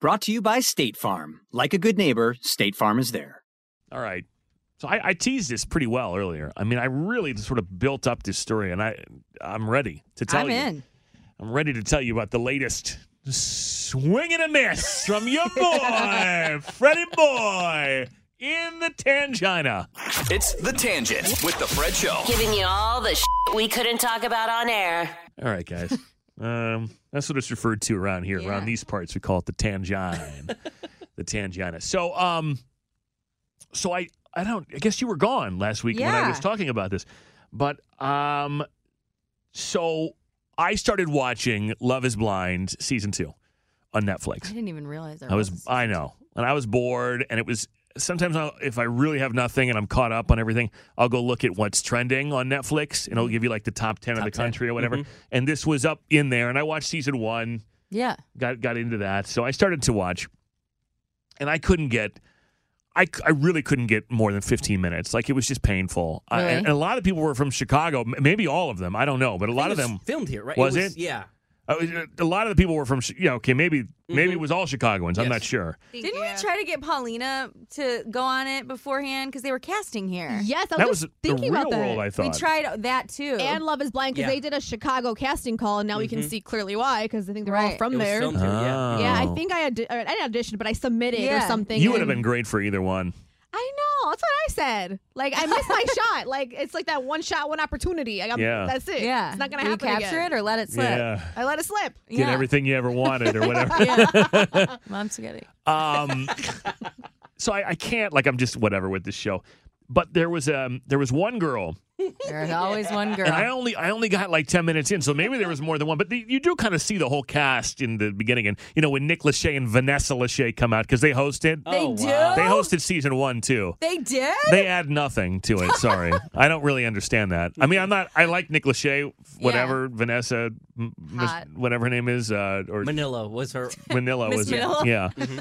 Brought to you by State Farm. Like a good neighbor, State Farm is there. All right. So I, I, teased this pretty well earlier. I mean, I really sort of built up this story, and I I'm ready to tell you. I'm you. in. I'm ready to tell you about the latest swing and a miss from your boy, Freddie Boy, in the Tangina. It's the Tangent with the Fred Show, giving you all the shit we couldn't talk about on air. All right, guys. Um, that's what it's referred to around here, yeah. around these parts. We call it the tangine, the tangina. So, um, so I, I don't. I guess you were gone last week yeah. when I was talking about this, but um, so I started watching Love Is Blind season two on Netflix. I didn't even realize I was. I know, and I was bored, and it was sometimes I'll, if I really have nothing and I'm caught up on everything, I'll go look at what's trending on Netflix and it'll give you like the top 10 top of the country or whatever. Mm-hmm. And this was up in there and I watched season 1. Yeah. Got got into that. So I started to watch and I couldn't get I, I really couldn't get more than 15 minutes. Like it was just painful. Really? I, and, and a lot of people were from Chicago, maybe all of them. I don't know, but a lot of them filmed here, right? Was it? it? Yeah. Uh, a lot of the people were from, yeah, okay, maybe maybe Mhm. it was all Chicagoans. I'm not sure. Didn't we try to get Paulina to go on it beforehand because they were casting here? Yes, I was That just was thinking the about real that. world, I thought. We tried that too. and Love is Blind because Yeah. they did a Chicago casting call, and now we can Mhm. see clearly why because I think they're all from It there. filmed here, yeah. Yeah, I Oh. think I, audi- or I didn't audition, but I submitted or something. You would have and- been great for either one. I know. That's what I said. Like I missed my shot. Like it's like that one shot, one opportunity. I got, Yeah. That's it. yeah, It's not gonna Did happen you capture again. it or let it slip? Yeah. I let it slip. Get Yeah. everything you ever wanted or whatever. Yeah. Mom spaghetti. Um, so I, I can't like I'm just whatever with this show. But there was um there was one girl, There's always one girl. and I only I only got like ten minutes in, so maybe there was more than one. But the, you do kind of see the whole cast in the beginning, and you know when Nick Lachey and Vanessa Lachey come out because they hosted. They Oh, do. wow. They hosted season one too. They did. They add nothing to it. Sorry, I don't really understand that. I mean, I'm not. I like Nick Lachey, whatever Vanessa, m- Miss- Hot. whatever her name is, uh, or Minnillo was her. Minnillo was Minnillo? yeah.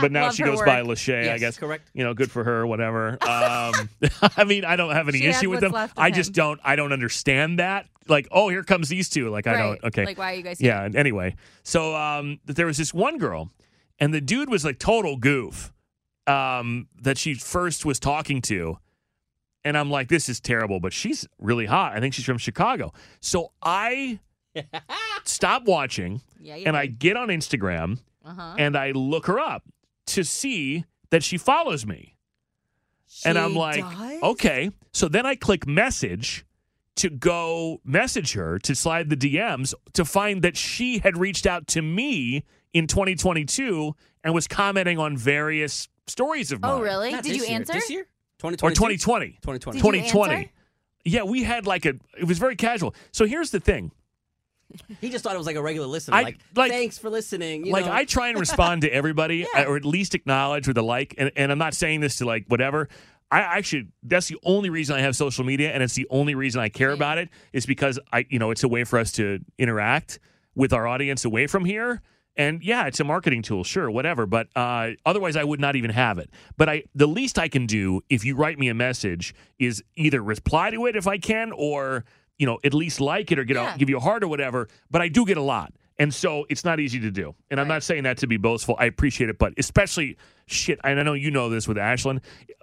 But now Love she her goes by work. Lachey, I guess. correct. You know, good for her, whatever. Um, I mean, I don't have any She issue with what's them. I just don't. I don't understand that. Like, oh, here comes these two. Like, I don't. Okay. Like, why are you guys? yeah. Anyway, so um, there was this one girl, and the dude was like total goof. Um, that she first was talking to, and I'm like, this is terrible, but she's really hot. I think she's from Chicago. So I stop watching, Yeah. And I get on Instagram Uh huh. and I look her up to see that she follows me. And I'm like, okay. So then I click message to go message her to slide the DMs to find that she had reached out to me in 2022 and was commenting on various stories of oh, mine. Oh, really? Not Did you year. answer? This year? Or 2020. 2020. 2020. 2020. Yeah, we had like a, it was very casual. So here's the thing. He just thought it was like a regular listener. I- like, like- thanks for listening. You like know. I try and respond to everybody, or at least acknowledge with a like. And, and I'm not saying this to like whatever. I actually that's the only reason I have social media, and it's the only reason I care about it is because I you know it's a way for us to interact with our audience away from here. And yeah, it's a marketing tool, sure, whatever. But uh, otherwise, I would not even have it. But I, the least I can do if you write me a message is either reply to it if I can, or you know, at least like it or get a, give you a heart or whatever. But I do get a lot, and so it's not easy to do. And I'm not saying that to be boastful. I appreciate it, but especially shit. And I know you know this with Ashlyn.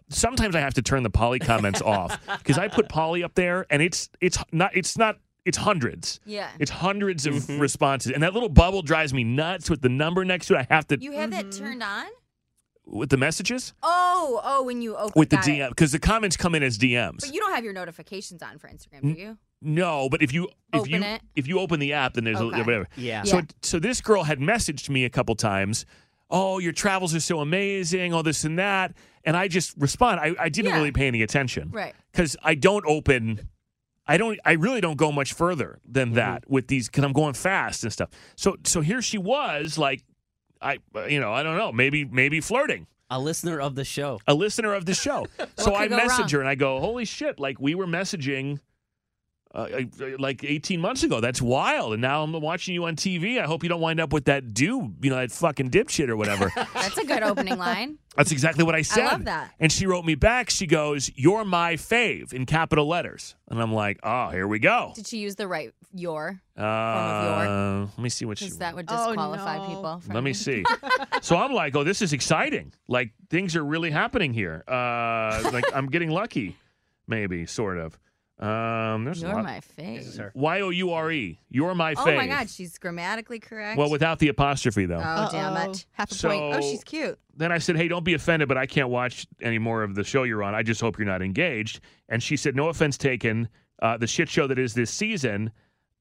Sometimes I have to turn the poly comments off because I put poly up there, and it's it's not it's not it's hundreds. Yeah. It's hundreds of Mm-hmm. responses. And that little bubble drives me nuts with the number next to it. I have to, You have that turned on? with the messages, Oh, oh, when you open with the. DM, because the comments come in as DMs. But you don't have your notifications on for Instagram, do you? No, but if you if Open you it. if you open the app, then there's Okay. a, whatever. Yeah. So so this girl had messaged me a couple times. Oh, your travels are so amazing. All this and that, and I just respond. I, I didn't Yeah. really pay any attention, Right. Because I don't open. I don't. I really don't go much further than Mm-hmm. that with these because I'm going fast and stuff. So so here she was like, I you know I don't know maybe maybe flirting A listener of the show. a listener of the show. so could I go message wrong? her and I go, "Holy shit! Like we were messaging." Uh, like 18 months ago. That's wild. And now I'm watching you on TV. I hope you don't wind up with that dude, you know, that fucking dipshit or whatever. That's a good opening line. That's exactly what I said. I love that. And she wrote me back. She goes, You're my fave in capital letters. And I'm like, Oh, here we go. Did she use the right your? Uh, let me see what she Because that would Oh, disqualify no. people. From Let me see. so I'm like, oh, this is exciting. Like things are really happening here. Uh, like I'm getting lucky, maybe, sort of. Um, there's You're lot. my face. Y o u r e. You're my Oh my God, she's grammatically correct. Well, without the apostrophe though. Oh damn Uh-oh. it! Half a So- point. Oh, she's cute. then I said, hey, don't be offended, but I can't watch any more of the show you're on. I just hope you're not engaged. And she said, no offense taken. Uh, the shit show that is this season.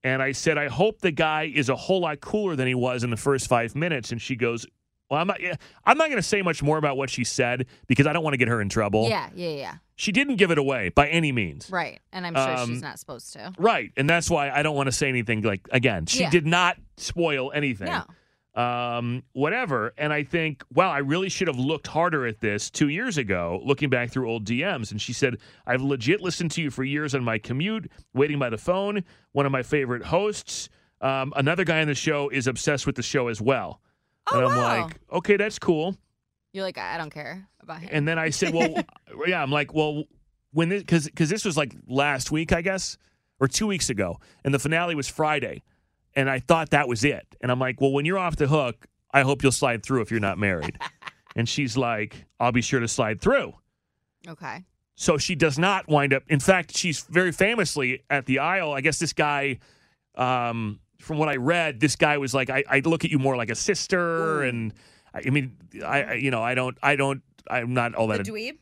And I said, I hope the guy is a whole lot cooler than he was in the first five minutes. And she goes, well, I'm not. yeah, I'm not going to say much more about what she said because I don't want to get her in trouble. Yeah, yeah, yeah. She didn't give it away by any means. Right. And I'm sure Um, she's not supposed to. Right. And that's why I don't want to say anything like, again, she Yeah. did not spoil anything. No. Um, whatever. And I think, wow, I really should have looked harder at this two years ago, looking back through old DMs. And she said, I've legit listened to you for years on my commute, waiting by the phone. One of my favorite hosts. Um, another guy on the show is obsessed with the show as well. Oh, and I'm wow. like, okay, that's cool. You're like, I don't care about him. And then I said, well, yeah, I'm like, well, when this, because because this was like last week, I guess, or two weeks ago, and the finale was Friday, and I thought that was it. And I'm like, well, when you're off the hook, I hope you'll slide through if you're not married. and she's like, I'll be sure to slide through. okay. So she does not wind up. In fact, she's very famously at the aisle. I guess this guy, um, from what I read, this guy was like, I, I look at you more like a sister, mm. and I, I mean, I, I, you know, I don't, I don't, I'm not all The that. dweeb.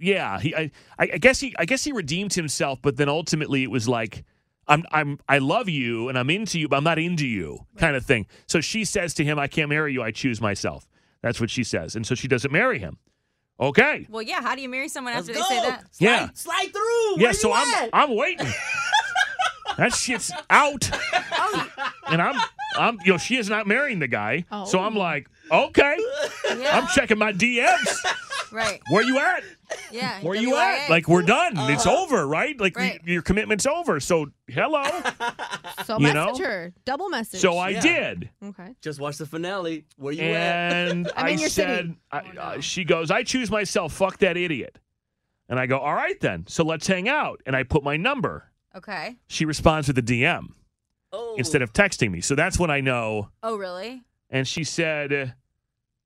yeah, he, I, I I guess he, I guess he redeemed himself, but then ultimately it was like. I'm I'm I love you and I'm into you, but I'm not into you, kind of thing. So she says to him, I can't marry you, I choose myself. That's what she says. And so she doesn't marry him. Okay. Well, yeah. How do you marry someone Let's after go. they say that? Slide, Yeah. Slide through. Yeah, Where so you I'm at? I'm waiting. that shit's out. and I'm I'm you know, she is not marrying the guy. So I'm like, okay. Yeah. I'm checking my DMs. Right. Where you at? Yeah. Where you WIA. at? Like we're done. It's over, right? Like Uh-huh. Right. y- your commitment's over. So hello. So You message know? her. Double message. so I Yeah. did. Okay. Just watch the finale. Where you at? And I'm I in your said, city. I, uh, she goes, I choose myself. Fuck that idiot. And I go, all right then. So let's hang out. And I put my number. Okay. She responds with a DM Oh. instead of texting me. So that's when I know. Oh, really? And she said,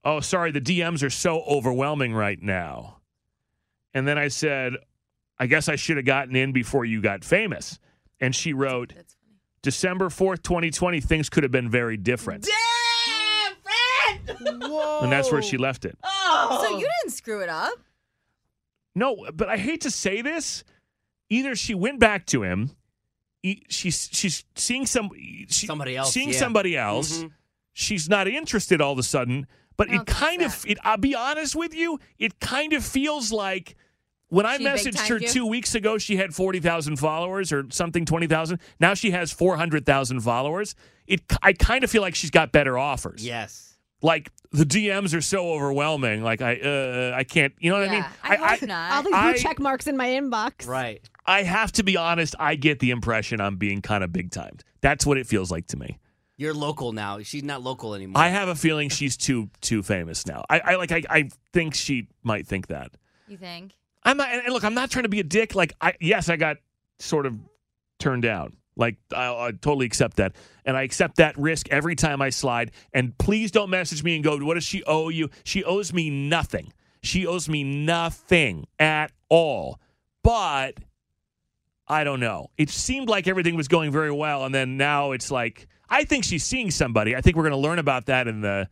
Oh, sorry, the DMs are so overwhelming right now. And then I said, I guess I should have gotten in before you got famous. And she wrote, That's funny. December 4th, 2020, things could have been very different. Damn, Whoa. And that's where she left it. Oh. So you didn't screw it up. No, but I hate to say this. Either she went back to him, e- she's she's seeing some she, Somebody else, seeing yeah. somebody else. Mhm. She's not interested all of a sudden. But it kind it's of, it, I'll be honest with you, it kind of feels like when I She messaged her you? two weeks ago, she had 40,000 followers or something, 20,000. Now she has 400,000 followers. It, I kind of feel like she's got better offers. Yes. Like the DMs are so overwhelming. Like I, uh, I can't, you know what I mean? Yeah. I, hope not. All these blue check marks in my inbox. Right. I have to be honest. I get the impression I'm being kind of big timed. That's what it feels like to me. You're local now. She's not local anymore. I have a feeling she's too too famous now. I, I like I, I think she might think that. You think? I'm not. And look, I'm not trying to be a dick. Like, I yes, I got sort of turned down. Like, I, I totally accept that, and I accept that risk every time I slide. And please don't message me and go, "What does she owe you?" She owes me nothing. She owes me nothing at all. But I don't know. It seemed like everything was going very well, and then now it's like I think she's seeing somebody. I think we're going to learn about that in the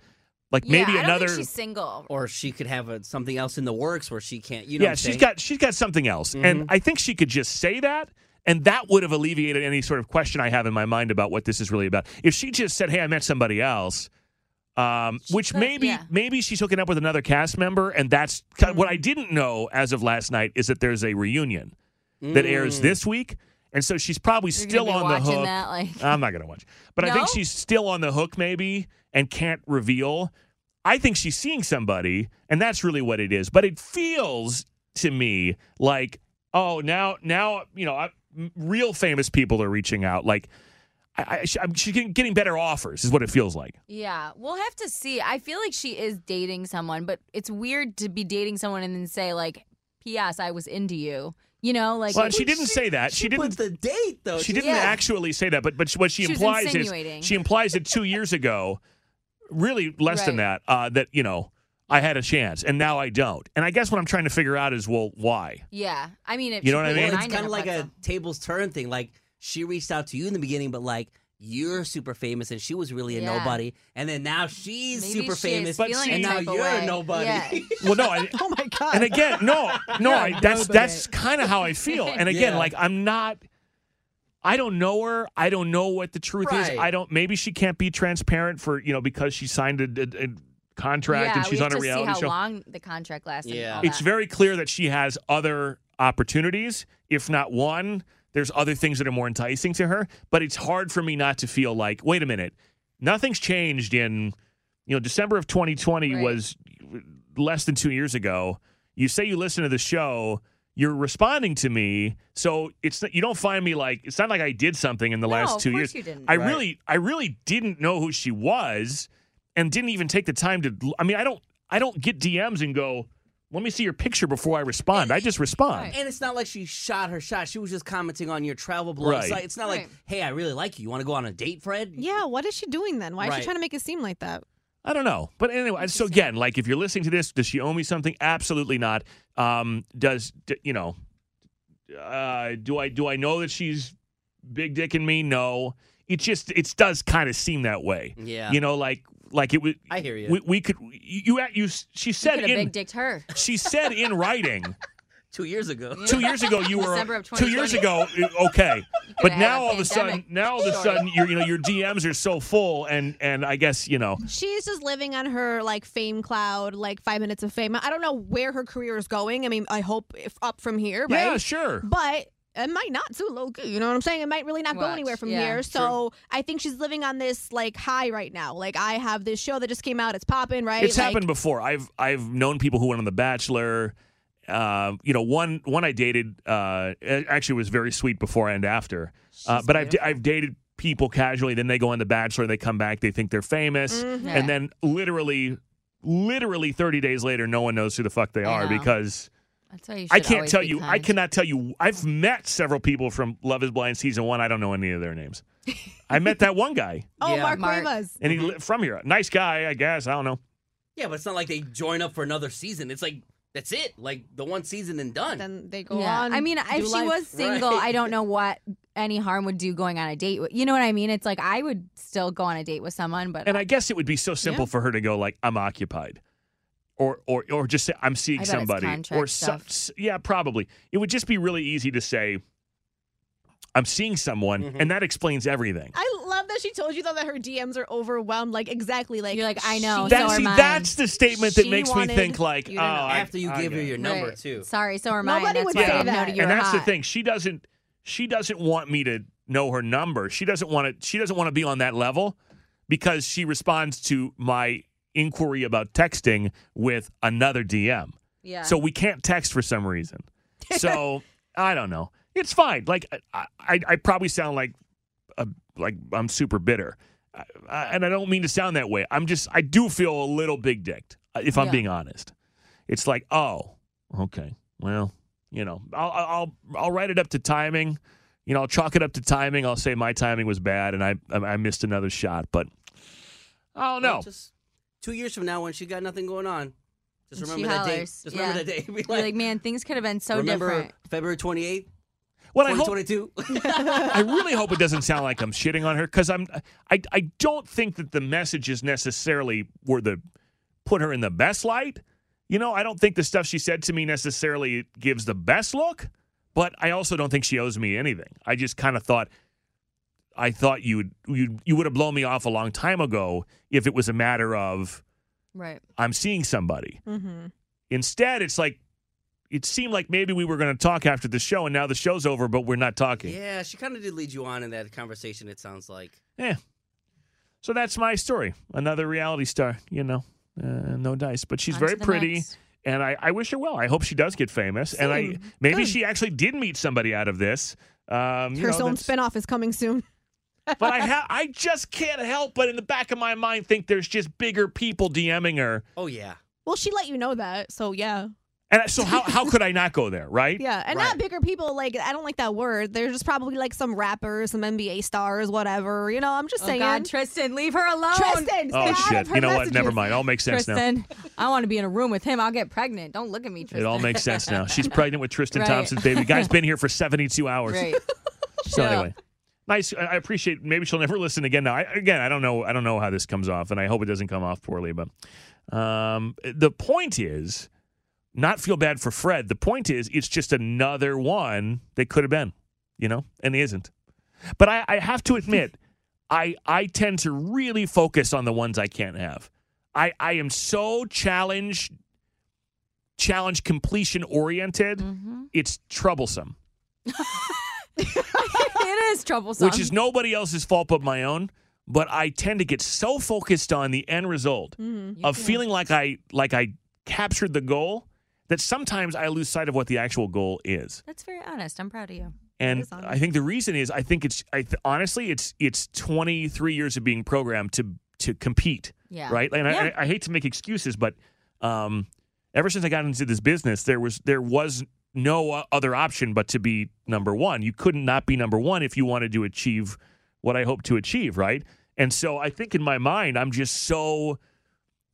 like Yeah, maybe I don't another. think she's single. or she could have a, something else in the works where she can't. You know, yeah, what I'm she's saying? got she's got something else, and I think she could just say that, and that would have alleviated any sort of question I have in my mind about what this is really about. If she just said, "Hey, I met somebody else," um, which could, maybe yeah. maybe she's hooking up with another cast member, and that's kind what I Mm-hmm. didn't know as of last night is that there's a reunion that airs this week. And so she's probably Mm. You're still on the hook. that, like- I'm not going to watch, but I think she's still on the hook, maybe, and can't reveal. I think she's seeing somebody, and that's really what it is. But it feels to me like, oh, now, now, you know, I, real famous people are reaching out. Like, I, I, she- I'm, she's getting better offers, is what it feels like. Yeah, we'll have to see. I feel like she is dating someone, but it's weird to be dating someone and then say like, "P.S. I was into you." You know, like Well, she didn't say that. She, didn't. put the date though. She didn't Yeah. actually say that, but but what she, She implies is she implies that two years ago, really less than that, uh, that you know I had a chance and now I don't. And I guess what I'm trying to figure out is well, why? Yeah, I mean, if You know what I mean? Well, it's kind of like a tables turn thing. Like she reached out to you in the beginning, but like you're super famous and she was really a Yeah. nobody, and then now she's Maybe super she famous, But feeling and now you're a nobody. Yeah. Well, no, I, Oh my god. and again, no, no, You're I, a that's nobody. that's kind of how I feel. And again, Yeah. like I'm not. I don't know her. I don't know what the truth is. I don't. Maybe she can't be transparent for you know because she signed a, a, a contract yeah, and she's we on a reality see how show. long the contract lasts. and Yeah. all it's that. very clear that she has other opportunities. If not one, there's other things that are more enticing to her. But it's hard for me not to feel like, wait a minute, nothing's changed in, you know, December of 2020 Right. was less than two years ago. You say you listen to the show. You're responding to me, so it's not, you don't find me like it's not like I did something in the No, last of two course years. you didn't. I Right. really, I really didn't know who she was, and didn't even take the time to. I mean, I don't, I don't get DMs and go, let me see your picture before I respond. I just respond. And it's not like she shot her shot. She was just commenting on your travel blog. Right. It's, like, it's not Right. like, hey, I really like you. You want to go on a date, Fred? yeah, what is she doing then? Why is Right. she trying to make it seem like that? I don't know, but anyway. So again, like if you're listening to this, does she owe me something? Absolutely not. Um, does d- you know? Uh, do I do I know that she's big dick in me? No. It just it does kind of seem that way. Yeah. You know, like like it was. I hear you. We, we could you you, you she said could have in big dicked her. she said in writing Two years ago. two years ago you were December of two years ago okay but now a all of a sudden now all of a Sure. sudden your you know your DMs are so full and and I guess you know She's just living on her like fame cloud, like five minutes of fame. I don't know where her career is going. I mean, I hope if up from here, right? yeah sure But it might not too low key. You know what I'm saying? It might really not go anywhere from yeah, here. So I think she's living on this like high right now. Like I have this show that just came out. It's popping, right? It's Like, happened before. I've I've known people who went on The Bachelor. Uh, you know, one one I dated uh, actually was very sweet before and after. Uh, but I've I've dated people casually. Then they go on The Bachelor. They come back. They think they're famous, Mm-hmm. and then literally, literally thirty days later, no one knows who the fuck they I are know. because That's why you I can't tell be you. I cannot tell you. I've met several people from Love Is Blind season one. I don't know any of their names. I met that one guy, Oh, Yeah. Mark, Mark. Rivas. and he li- from here. Nice guy, I guess. I don't know. Yeah, but it's not like they join up for another season. It's like that's it. Like the one season and done. Then they go Yeah. on. I mean, do if she life. was single, Right. I don't know what any harm would do going on a date. with You know what I mean? It's like I would still go on a date with someone, but And I guess it would be so simple Yeah. for her to go like, "I'm occupied," or or or just say, "I'm seeing I bet somebody," contract or so, stuff. s- yeah, probably. It would just be really easy to say, "I'm seeing someone," Mm-hmm. and that explains everything. I love that she told you though that her DMs are overwhelmed. Like exactly, like You're like, I know, she- so That's are see, mine. that's the statement that She makes me think like, "Oh, know. After you I give her your number Right. too. Sorry, so are mine. Nobody That's would why say I know that. that you're and that's the thing. She doesn't. She doesn't want me to know her number. She doesn't want to. She doesn't want to be on that level because she responds to my inquiry about texting with another DM. Yeah. So we can't text for some reason. So I don't know. It's fine. Like I, I, I probably sound like, a, like I'm super bitter, I, and I don't mean to sound that way. I'm just, I do feel a little big dicked, uh, if I'm Yeah. being honest. It's like, oh, okay, well, you know, I'll, I'll, I'll write it up to timing. You know, I'll chalk it up to timing. I'll say my timing was bad and I, I, I missed another shot. But I don't know. Just two years from now, when she got nothing going on, just And remember that date. hollers. Just remember Yeah. that day. Be You're like, man, things could have been so remember different. February twenty eighth, Well, I twenty hope, twenty two. I really hope it doesn't sound like I'm shitting on her because I'm I I don't think that the messages necessarily were the put her in the best light. You know, I don't think the stuff she said to me necessarily gives the best look, but I also don't think she owes me anything. I just kind of thought I thought you would you you would have blown me off a long time ago if it was a matter of Right. I'm seeing somebody. Mm-hmm. Instead, it's like it seemed like maybe we were going to talk after the show, and now the show's over, but we're not talking. Yeah, she kind of did lead you on in that conversation. It sounds like. Yeah. So that's my story. Another reality star, you know, uh, no dice. But she's On very pretty, next. and I, I wish her well. I hope she does get famous, and I maybe Good. she actually did meet somebody out of this. Um, you Her know, own that's- spinoff is coming soon. But I ha- I just can't help but in the back of my mind think there's just bigger people DMing her, Oh yeah. Well, she let you know that, so yeah, and so how how could I not go there, right? yeah, and Right. not bigger people. Like I don't like that word. There's just probably like some rappers, some NBA stars, whatever. You know, I'm just Oh saying. God, Tristan, leave her alone. Tristan, Oh shit! her You know what? Never messages. mind. All makes sense now. Tristan, I want to be in a room with him. I'll get pregnant. Don't look at me, Tristan. It all makes sense now. She's pregnant with Tristan Right. Thompson's baby. Guy's been here for 72 hours. Right. So Yeah. anyway, nice. I I appreciate. Maybe she'll never listen again. Now, I, again, I don't know. I don't know how this comes off, and I hope it doesn't come off poorly. But um, the point is, not feel bad for Fred. The point is, it's just another one that could have been, you know, and isn't. But I, I have to admit, I I tend to really focus on the ones I can't have. I I am so challenge challenge completion oriented. Mm-hmm. It's troublesome. it is troublesome. which is nobody else's fault but my own. But I tend to get so focused on the end result Mm-hmm. of feeling like I like I captured the goal that sometimes I lose sight of what the actual goal is. That's very honest. I'm proud of you. And. I think the reason is I think it's I th- honestly it's it's 23 years of being programmed to to compete, Yeah. right? And Yeah. I, I hate to make excuses, but um, ever since I got into this business, there was there was no other option but to be number one. You couldn't not be number one if you wanted to achieve what I hope to achieve, right? And so I think in my mind, I'm just so,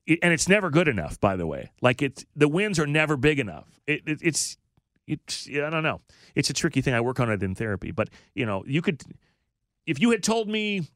and it's never good enough. By the way, like it's the wins are never big enough. It, it, it's it's I don't know. It's a tricky thing. I work on it in therapy, but you know, you could if you had told me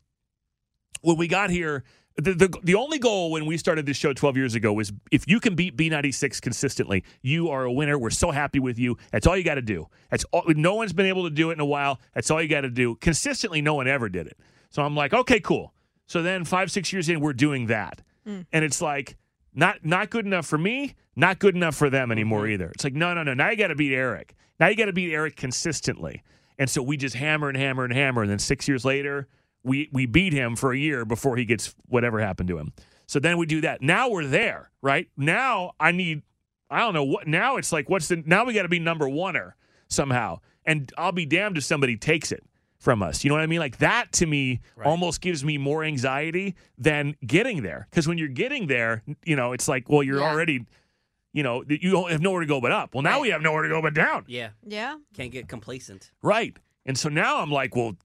when we got here. The, the the only goal when we started this show 12 years ago was if you can beat B96 consistently, you are a winner. We're so happy with you. That's all you got to do. That's all, no one's been able to do it in a while. That's all you got to do. Consistently, no one ever did it. So I'm like, okay, cool. So then five, six years in, we're doing that, mm. and it's like not not good enough for me, not good enough for them anymore mm-hmm. either. It's like no, no, no. Now you got to beat Eric. Now you got to beat Eric consistently. And so we just hammer and hammer and hammer, and then six years later, we we beat him for a year before he gets whatever happened to him. So then we do that. Now we're there, right? Now I need I don't know what now it's like what's the now we got to be number oneer somehow. And I'll be damned if somebody takes it from us. You know what I mean? Like that to me almost gives me more anxiety than getting there. Because when you're getting there, you know, it's like, well, you're Yeah. already, you know, you don't have nowhere to go but up. Well, now Right. we have nowhere to go but down. Yeah. Yeah. Can't get complacent. Right. And so now I'm like, well,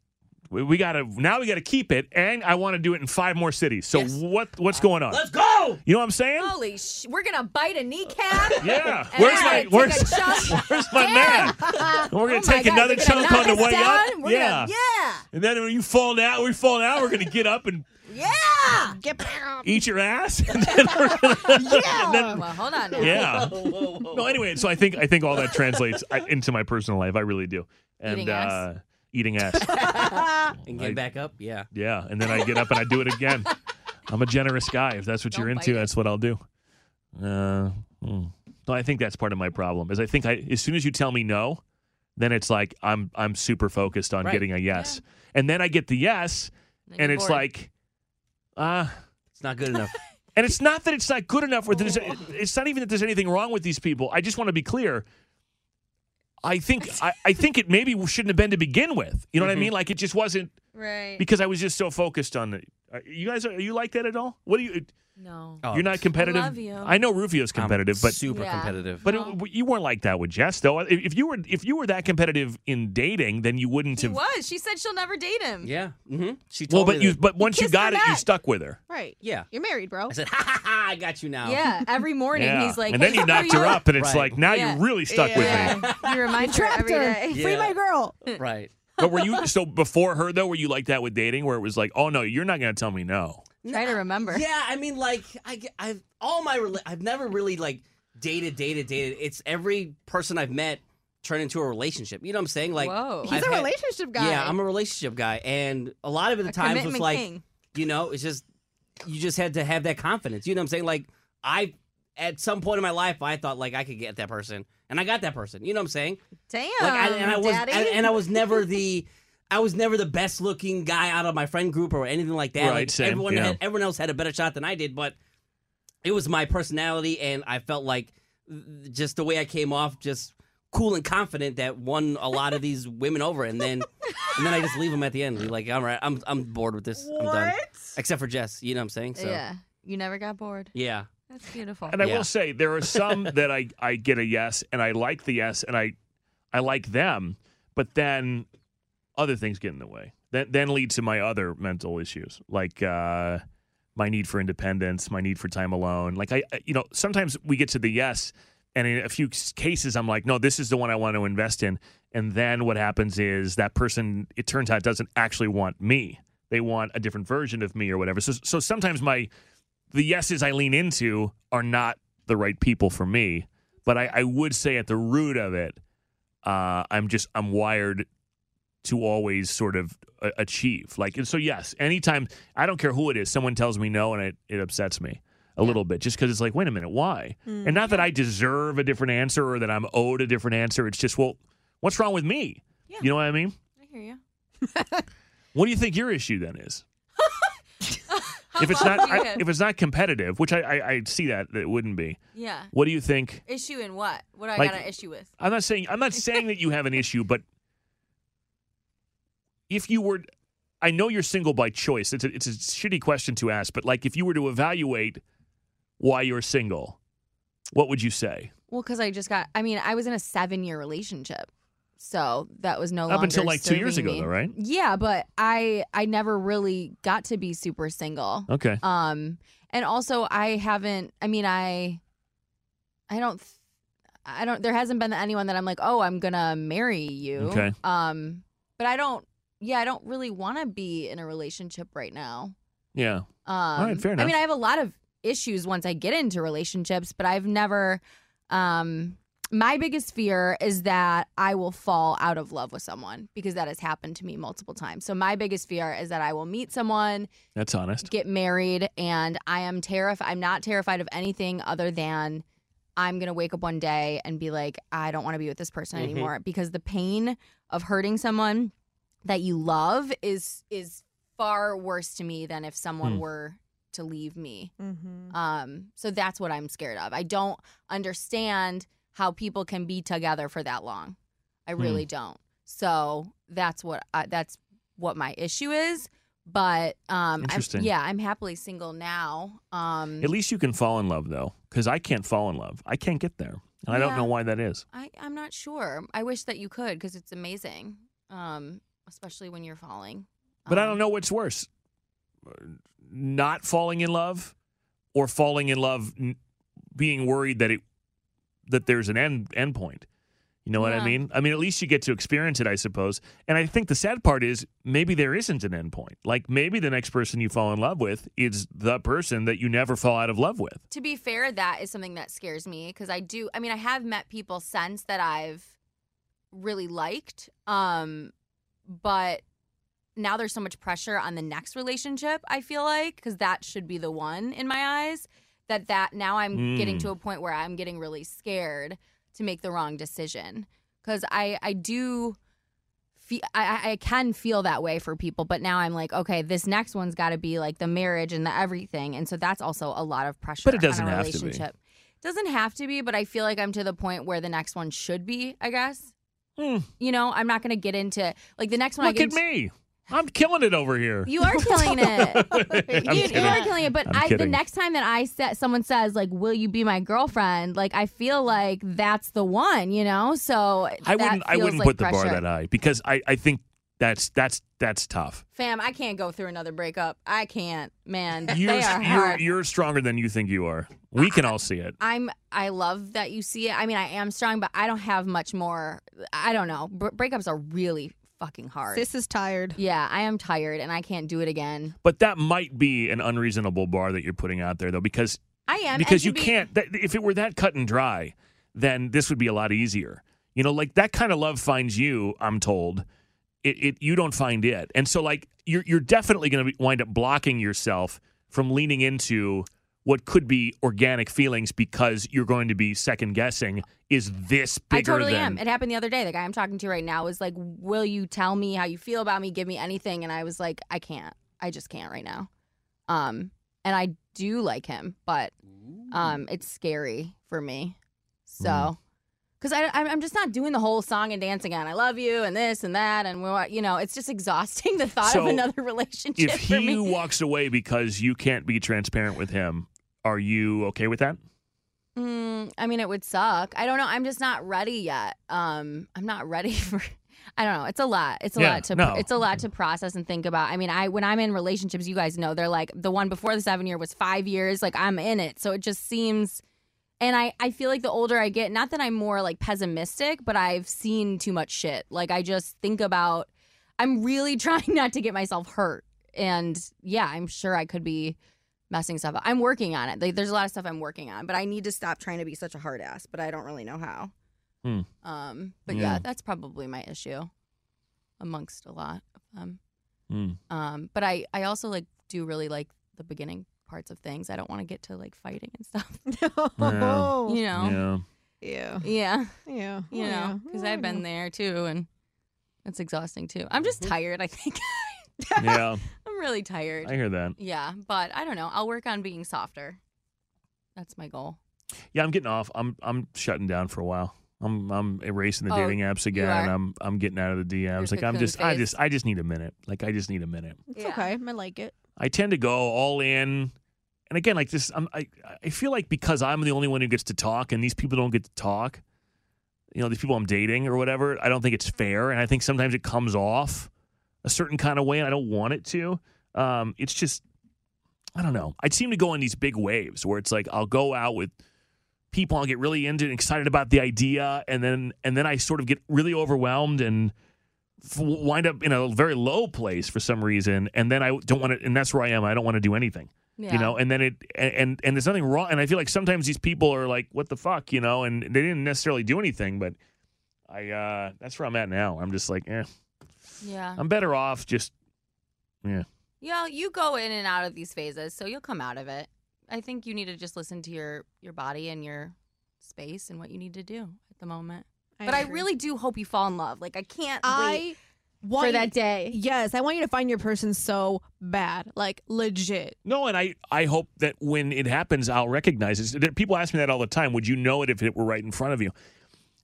we, we gotta now we gotta keep it, and I want to do it in five more cities. So Yes. what what's going on? Let's go. You know what I'm saying? Holy sh! We're gonna bite a kneecap. Yeah. Where's my where's, a where's my man? And we're gonna Oh take God, another gonna chunk on the way down? up. We're yeah. Gonna, yeah. And then when you fall down, we fall down. We're gonna get up and Yeah. Get eat your ass. And then we're gonna, and then- Well, hold on. Now. yeah. Whoa, whoa, whoa. No. Anyway, so I think I think all that translates uh, into my personal life. I really do. And Eating ass. uh, eating ass. And get I- back up. Yeah. Yeah, and then I get up and I do it again. I'm a generous guy. If that's what you're Don't into, bite it. that's what I'll do. Uh, hmm. no, I think that's part of my problem. Is I think I as soon as you tell me no, then it's like I'm I'm super focused on Right. getting a yes, and then I get the yes, Then and it's bored. like, ah. It's not good enough. and it's not that it's not good enough, or there's, it's not even that there's anything wrong with these people. I just want to be clear. I think I, I think it maybe shouldn't have been to begin with. You know what I Mhm. mean? Like it just wasn't right. because I was just so focused on the Uh, you guys are, are you like that at all? What do you? No. Oh, You're not competitive. I love you. I know Rufio's competitive, but super Yeah. competitive. but it, you weren't like that with Jess, though. If, if you were if you were that competitive in dating, then you wouldn't He have. was. She said she'll never date him. yeah. Mm-hmm. She Well, told but me you that. but once you kissed got her it, you neck. stuck with her. Right. Yeah. You're married, bro. I said, ha ha ha! I got you now. Yeah. Every morning Yeah. he's like, and then you "Hey, knocked how her you?" up, and it's Right. like now Yeah. you're really stuck with me. Yeah. You remind her Trapped every her. day. Free Yeah. my girl. Right. But were you so before her though? Were you like that with dating, where it was like, oh no, you're not going to tell me no? Try to remember. Yeah, I mean, like I, I've all my, rela- I've never really like dated, dated, dated. It's every person I've met turned into a relationship. You know what I'm saying? Like, Whoa. He's I've a had- relationship guy. Yeah, I'm a relationship guy, and a lot of it, the A times was commitment like, king. you know, it's just you just had to have that confidence. You know what I'm saying? Like I, at some point in my life, I thought like I could get that person, and I got that person. You know what I'm saying? Damn. Like, I, and I was, Daddy. and I was never the. I was never the best looking guy out of my friend group or anything like that. Right, Like, same, everyone yeah. had, everyone else had a better shot than I did, but it was my personality, and I felt like just the way I came off, just cool and confident, that won a lot of these women over, and then and then I just leave them at the end. Be like, all right, I'm I'm bored with this. I'm done. Except for Jess, you know what I'm saying? So yeah. You never got bored. yeah. That's beautiful. And I Yeah. will say there are some that I I get a yes, and I like the yes, and I I like them, but then other things get in the way. That then lead to my other mental issues, like uh, my need for independence, my need for time alone. Like I, you know, sometimes we get to the yes, and in a few cases, I'm like, no, this is the one I want to invest in. And then what happens is that person, it turns out, doesn't actually want me. They want a different version of me or whatever. So, so sometimes my the yeses I lean into are not the right people for me. But I, I would say at the root of it, uh, I'm just I'm wired to always sort of uh, achieve. Like, and so yes, anytime I don't care who it is, someone tells me no, and it it upsets me a little bit, just because it's like, wait a minute, why? And not that I deserve a different answer or that I'm owed a different answer. It's just, well, what's wrong with me? You know what I mean? I hear you. What do you think your issue then is? if it's not I, if it's not competitive, which I, I, I see that that it wouldn't be. Yeah. What do you think? Issue in what? What do I Like- got an issue with? I'm not saying I'm not saying that you have an issue, but if you were, I know you're single by choice. It's a, it's a shitty question to ask, but like if you were to evaluate why you're single, what would you say? Well, because I just got. I mean, I was in a seven-year relationship, so that was no Up longer until, like, two years ago, me. though, right? Yeah, but I I never really got to be super single. Okay. Um, and also I haven't. I mean, I I don't. I don't. There hasn't been anyone that I'm like, oh, I'm gonna marry you. Okay. Um, but I don't. Yeah, I don't really want to be in a relationship right now. Yeah. Um, right, fair I mean, I have a lot of issues once I get into relationships, but I've never. Um, my biggest fear is that I will fall out of love with someone because that has happened to me multiple times. So my biggest fear is that I will meet someone, That's honest. get married, and I am terrified. I'm not terrified of anything other than I'm gonna wake up one day and be like, I don't want to be with this person Mhm. anymore because the pain of hurting someone that you love is is far worse to me than if someone Hmm. were to leave me. Mm-hmm. Um, so that's what I'm scared of. I don't understand how people can be together for that long. I Hmm. really don't. So that's what I, that's what my issue is. But um, I'm, Interesting. yeah, I'm happily single now. Um, At least you can fall in love though, because I can't fall in love. I can't get there, and I don't know why that is. I, I'm not sure. I wish that you could because it's amazing, um, especially when you're falling. But I Um, don't know what's worse: not falling in love, or falling in love, being worried that it that there's an end end point. You know what I mean? I mean, at least you get to experience it, I suppose. And I think the sad part is maybe there isn't an end point. Like maybe the next person you fall in love with is the person that you never fall out of love with. to be fair, that is something that scares me because I do. I mean, I have met people since that I've really liked, um, but now there's so much pressure on the next relationship. I feel like because that should be the one in my eyes. That that now I'm getting Mm. to a point where I'm getting really scared to make the wrong decision because I I do. Fe- I, I- can feel that way for people, but now I'm like, okay, this next one's got to be like the marriage and the everything, and so that's also a lot of pressure. But it doesn't on a have to be. relationship. Doesn't have to be, but I feel like I'm to the point where the next one should be. I guess. Hmm. You know, I'm not going to get into like the next one. I Look get at into- me. I'm killing it over here. You are killing it. You, you are killing it. But I'm the next time that I sa- someone says like, "Will you be my girlfriend?" Like I feel like that's the one, you know. So I wouldn't. I wouldn't like put the bar that high because I. I think that's that's that's tough. Fam, I can't go through another breakup. I can't, man. You're they are you're hard. you're stronger than you think you are. We can all see it. I'm. I love that you see it. I mean, I am strong, but I don't have much more. I don't know. Bre- breakups are really fucking hard. Sis is tired. Yeah, I am tired, and I can't do it again. But that might be an unreasonable bar that you're putting out there, though, because I am because you be- can't. That, if it were that cut and dry, then this would be a lot easier. You know, like that kind of love finds you. I'm told, it, it you don't find it, and so like you're you're definitely going to wind up blocking yourself from leaning into what could be organic feelings because you're going to be second guessing. Is this bigger I bigger totally than? am. It happened the other day. The guy I'm talking to right now was like, "Will you tell me how you feel about me? Give me anything." And I was like, "I can't. I just can't right now." Um, and I do like him, but um, it's scary for me. So, Mm. Because I I'm just not doing the whole song and dance again. I love you and this and that and what you know. It's just exhausting the thought of another relationship if he walks away because you can't be transparent with him, are you okay with that? Mm, I mean, it would suck. I don't know. I'm just not ready yet. Um, I'm not ready for. I don't know. It's a lot. It's a Yeah, lot to. no. It's a lot to process and think about. I mean, I when I'm in relationships, you guys know they're like the one before the seven year was five years. Like I'm in it, so it just seems. And I I feel like the older I get, not that I'm more like pessimistic, but I've seen too much shit. Like I just think about. I'm really trying not to get myself hurt, and yeah, I'm sure I could be messing stuff up. I'm working on it. Like, there's a lot of stuff I'm working on, but I need to stop trying to be such a hard ass. But I don't really know how. Hmm. Um, but Yeah. yeah. that's probably my issue amongst a lot of them. Hmm. Um, but I I also like do really like the beginning parts of things. I don't want to get to like fighting and stuff. Oh. You know. Yeah. Yeah. Yeah. Yeah. You Oh, know, because I've been there too, and it's exhausting too. I'm just mm-hmm. tired. I think Yeah. I'm really tired. I hear that. Yeah, but I don't know. I'll work on being softer. That's my goal. Yeah, I'm getting off. I'm I'm shutting down for a while. I'm I'm erasing the Oh, dating apps again. are? I'm I'm getting out of the DMs. like I'm cocoon just I phase. just I just need a minute. Like I just need a minute. It's okay. I like it. I tend to go all in. And again, like this, I'm, I I feel like because I'm the only one who gets to talk, and these people don't get to talk. You know, these people I'm dating or whatever. I don't think it's fair, and I think sometimes it comes off a certain kind of way, and I don't want it to. Um, it's just, I don't know. I seem to go on these big waves where it's like I'll go out with people, I'll get really into and excited about the idea, and then and then I sort of get really overwhelmed and wind up in a very low place for some reason, and then I don't want to, and that's where I am. I don't want to do anything, Yeah. you know. And then it, and, and and there's nothing wrong. And I feel like sometimes these people are like, "What the fuck," you know, and they didn't necessarily do anything, but I, uh that's where I'm at now. I'm just like, eh, Yeah. I'm better off just, yeah. Yeah, you go in and out of these phases, so you'll come out of it. I think you need to just listen to your your body and your space and what you need to do at the moment. I but I really do hope you fall in love. Like I can't I wait want for that day. Yes, I want you to find your person so bad, like legit. No, and I, I hope that when it happens, I'll recognize it. People ask me that all the time. Would you know it if it were right in front of you?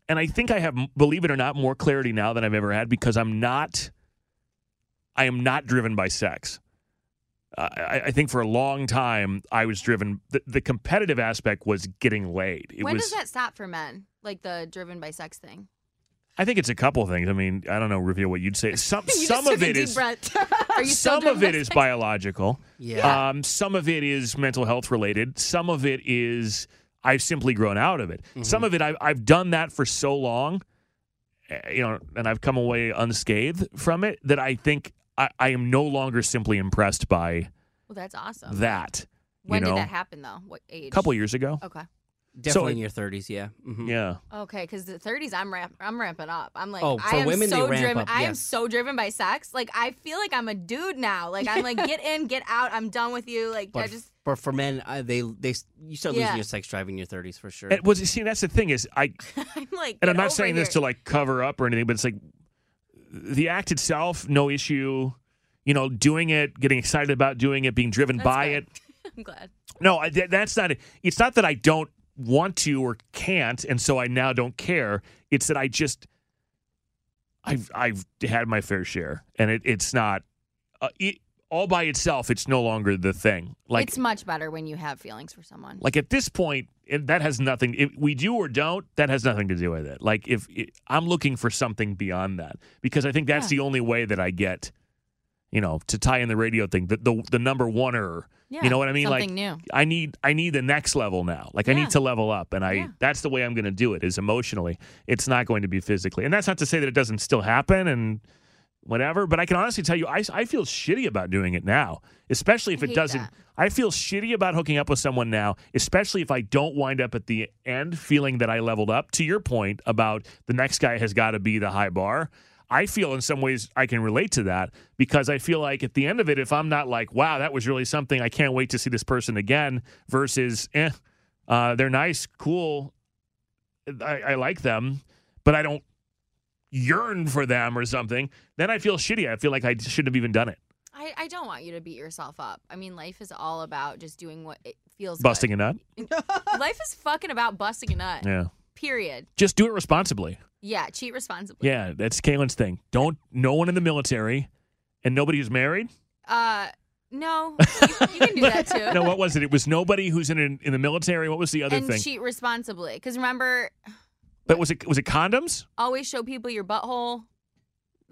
And I think I have, believe it or not, more clarity now than I've ever had because I'm not, I am not driven by sex. Uh, I, I think for a long time I was driven. The, the competitive aspect was getting laid. It when was. does that stop for men? Like the driven by sex thing. I think it's a couple of things. I mean, I don't know. Reveal what you'd say. Some You some of a it deep is. breath. Are you some of driven it by is sex? biological. Yeah. Um, some of it is mental health related. Some of it is I've simply grown out of it. Some of it I've, I've done that for so long, eh, you know, and I've come away unscathed from it that I think I, I am no longer simply impressed by Well, that's awesome. that. when you know, did that happen though? What age? A couple years ago. Okay. Definitely it- in your 30s, yeah. Mhm. Yeah. Okay, because the 30s, I'm ramp, I'm ramping up. I'm like, Oh, I for am women, they so ramp driven. up, I am so driven by sex. Like, I feel like I'm a dude now. Like, I'm like, get in, get out. I'm done with you. Like, I just, for, for men, uh, they they you start Yeah. losing your sex drive in your 30s for sure. And was see that's the thing is I I'm like, and I'm not over saying this to like cover up or anything, but it's like the act itself, no issue. You know, doing it, getting excited about doing it, being driven That's by good. it. I'm glad. No, I, that- that's not it. It's not that I don't want to or can't, and so I now don't care. It's that I just, I've I've had my fair share, and it, it's not uh, it, all by itself, it's no longer the thing. Like it's much better when you have feelings for someone. like at this point, it, that has nothing. If we do or don't, that has nothing to do with it. Like if I'm looking for something beyond that, because I think that's the only way that I get, you know, to tie in the radio thing. The the, the number one or Yeah, you know what I mean? like new. I need I need the next level now. Like I need to level up, and I that's the way I'm going to do it. Is emotionally. It's not going to be physically, and that's not to say that it doesn't still happen and whatever. But I can honestly tell you, I I feel shitty about doing it now, especially if it doesn't. that. I feel shitty about hooking up with someone now, especially if I don't wind up at the end feeling that I leveled up. To your point about the next guy has got to be the high bar. I feel in some ways I can relate to that because I feel like at the end of it, if I'm not like, wow, that was really something, I can't wait to see this person again, versus, eh, uh, they're nice, cool, I, I like them, but I don't yearn for them or something, then I feel shitty. I feel like I shouldn't have even done it. I, I don't want you to beat yourself up. I mean, life is all about just doing what it feels good. Busting a nut? life is fucking about busting a nut. Yeah. Period. Just do it responsibly. Yeah, cheat responsibly. Yeah, that's Kaylin's thing. Don't, no one in the military and nobody who's married. Uh, no, you, you can do that too. no, what was it? It was nobody who's in in the military. What was the other and thing? cheat responsibly. Because remember, but was it was it condoms? always show people your butthole.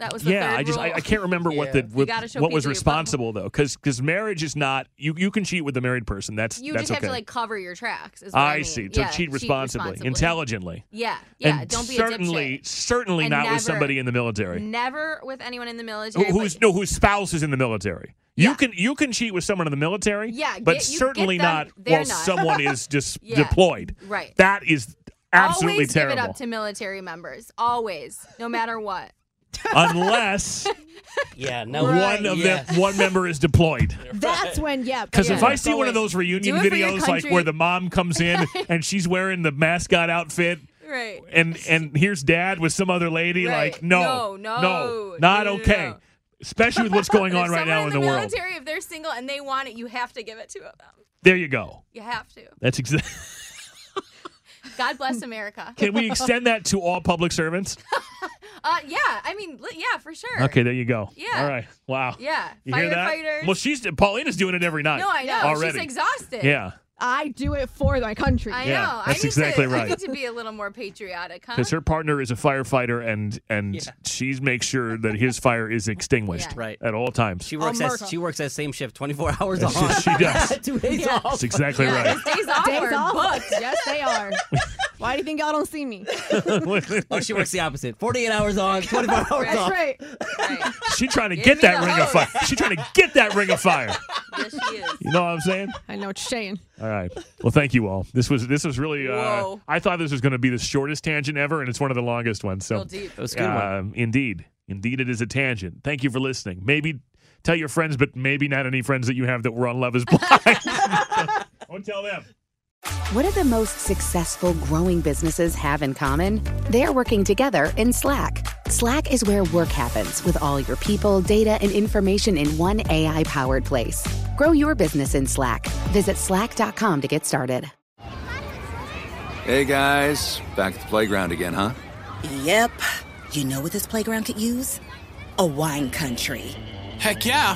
That was the Yeah, third I just I, rule. I can't remember what the what, what was people your responsible though, because because marriage is not you you can cheat with the married person. That's You that's just okay. have to like cover your tracks. Is what I, I mean. see. So Yeah, cheat, responsibly, intelligently. Yeah, yeah. and don't be certainly a certainly And not never- with somebody in the military. Never with anyone in the Who- military. who's but- no whose spouse is in the military. You can you can cheat with someone in the military, Yeah, but get- you certainly them, not while not. someone is just Yeah, deployed. right. That is absolutely Always terrible. give it up to military members. Always, no matter what. Unless Yeah, no. one of Yes. them one member is deployed. That's when, yeah. Because if. I see one of those reunion Do it for your videos, like where the mom comes in and she's wearing the mascot outfit, Right. and and here's dad with some other lady, Right. like no, No, no, no, not no, no, okay. no. Especially with what's going on right now in someone the, the, world. military, if they're single and they want it, you have to give it to them. There you go. You have to. That's exactly. God bless America. Can we extend that to all public servants? Uh, yeah. I mean, li- yeah, for sure. Okay, there you go. Yeah. All right. Wow. Yeah. You hear that? Firefighters. Well, she's Paulina's doing it every night. No, I know. Already. She's exhausted. Yeah. I do it for my country. I Yeah, know. that's I need exactly to, right. I need to be a little more patriotic, huh? Because her partner is a firefighter, and and she makes sure that his fire is extinguished Yeah. Right. at all times. She works America. that she works that same shift, twenty four hours She- on. she does. Two days Yeah. off. That's exactly yeah, right. his days off Days are off. booked. Yes, they are. Why do you think y'all don't see me? Oh, she works the opposite. Forty eight hours on, twenty four hours Right. off. That's right. Right. She trying to Give get me that the ring of hose. fire. She trying to get that ring of fire. Yes, she is. You know what I'm saying? I know what you're saying. All right. Well, thank you all. This was this was really. Uh, Whoa. I thought this was going to be the shortest tangent ever, and it's one of the longest ones. So, Real deep. It was a good one. um, indeed, indeed, it is a tangent. Thank you for listening. Maybe tell your friends, but maybe not any friends that you have that were on Love Is Blind. Don't tell them. What do the most successful growing businesses have in common? They're working together in Slack. Slack is where work happens with all your people, data, and information in one AI powered place. Grow your business in Slack. Visit slack.com to get started. Hey guys, back at the playground again, huh? Yep. You know what this playground could use? A wine country. Heck yeah,